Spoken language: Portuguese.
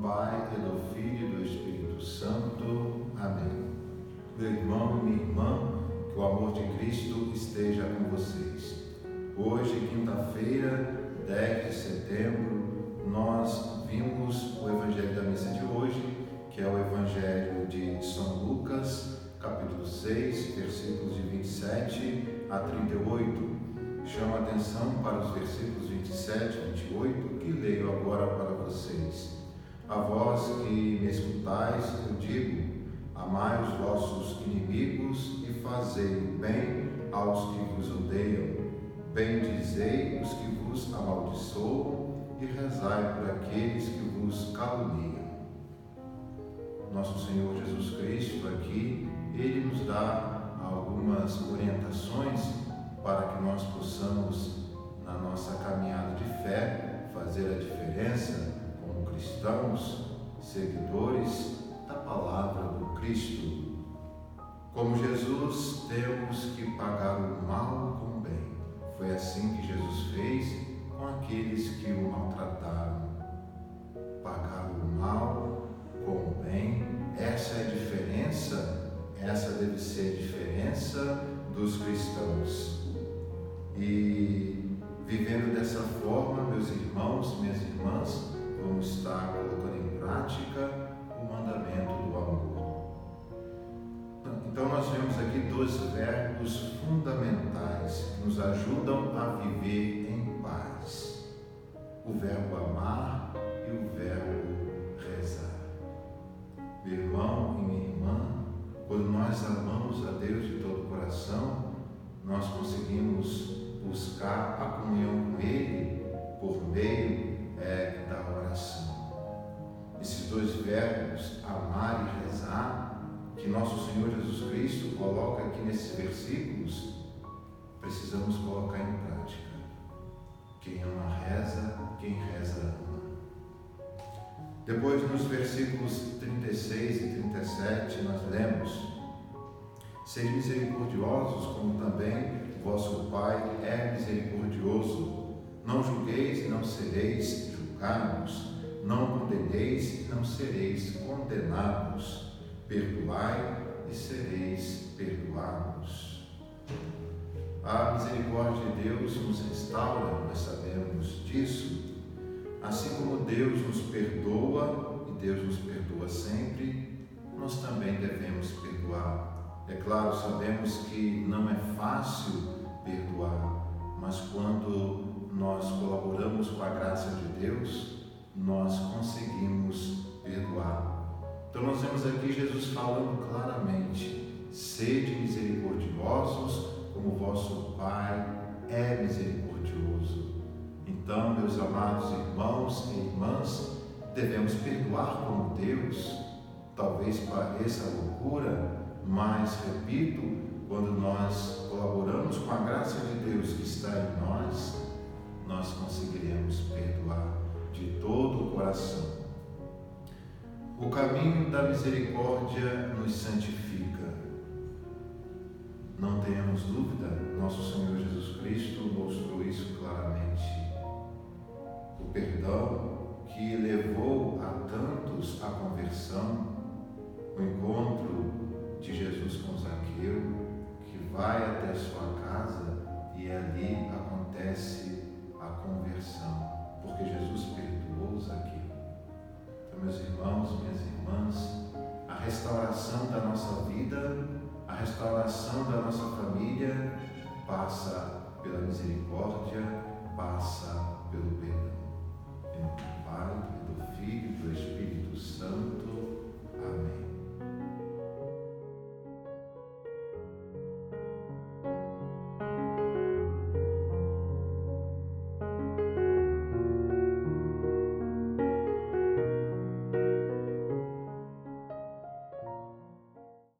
Pai, e do Filho e do Espírito Santo. Amém. Meu irmão e minha irmã, que o amor de Cristo esteja com vocês. Hoje, quinta-feira, 10 de setembro, nós vimos o Evangelho da missa de hoje, que é o Evangelho de São Lucas, capítulo 6, versículos de 27 a 38. Chamo a atenção para os versículos 27 e 28 que leio agora para vocês. A vós que me escutais, eu digo: amai os vossos inimigos e fazei o bem aos que vos odeiam. Bendizei os que vos amaldiçoam e rezai por aqueles que vos caluniam. Nosso Senhor Jesus Cristo aqui, ele nos dá algumas orientações para que nós possamos, na nossa caminhada de fé, fazer a diferença cristãos, seguidores da palavra do Cristo. Como Jesus, temos que pagar o mal com o bem. Foi assim que Jesus fez com aqueles que o maltrataram. Pagar o mal com o bem, essa é a diferença, essa deve ser a diferença dos cristãos. E vivendo dessa forma, meus irmãos, minhas irmãs, vamos estar colocando em prática o mandamento do amor. Então, nós vemos aqui dois verbos fundamentais que nos ajudam a viver em paz: o verbo amar e o verbo rezar. Meu irmão e minha irmã, quando nós amamos a Deus de todo o coração, nós conseguimos buscar a comunhão com Ele amar e rezar, que nosso Senhor Jesus Cristo coloca aqui nesses versículos, precisamos colocar em prática. Quem ama reza, quem reza ama. Depois, nos versículos 36 e 37, nós lemos: Sejam misericordiosos, como também vosso Pai é misericordioso. Não julgueis e não sereis julgados. Não condeneis e não sereis condenados. Perdoai e sereis perdoados. A misericórdia de Deus nos restaura, nós sabemos disso. Assim como Deus nos perdoa, e Deus nos perdoa sempre, nós também devemos perdoar é claro, sabemos que não é fácil perdoar, mas quando nós colaboramos com a graça de Deus, nós conseguimos perdoar. Então nós vemos aqui Jesus falando claramente: sede misericordiosos, como vosso Pai é misericordioso. Então, meus amados irmãos e irmãs, devemos perdoar como Deus. Talvez pareça loucura, mas, repito, quando nós colaboramos com a graça de coração. O caminho da misericórdia nos santifica. Não tenhamos dúvida, nosso Senhor Jesus Cristo mostrou isso claramente. O perdão que levou a tantos à conversão, o encontro de Jesus com Zaqueu, que vai até sua casa e ali acontece a conversão, porque Jesus perdoou Zaqueu. Então, meus irmãos, minhas irmãs, a restauração da nossa vida, a restauração da nossa família passa pela misericórdia, passa pelo perdão. Em nome do Pai, do Filho e do Espírito Santo.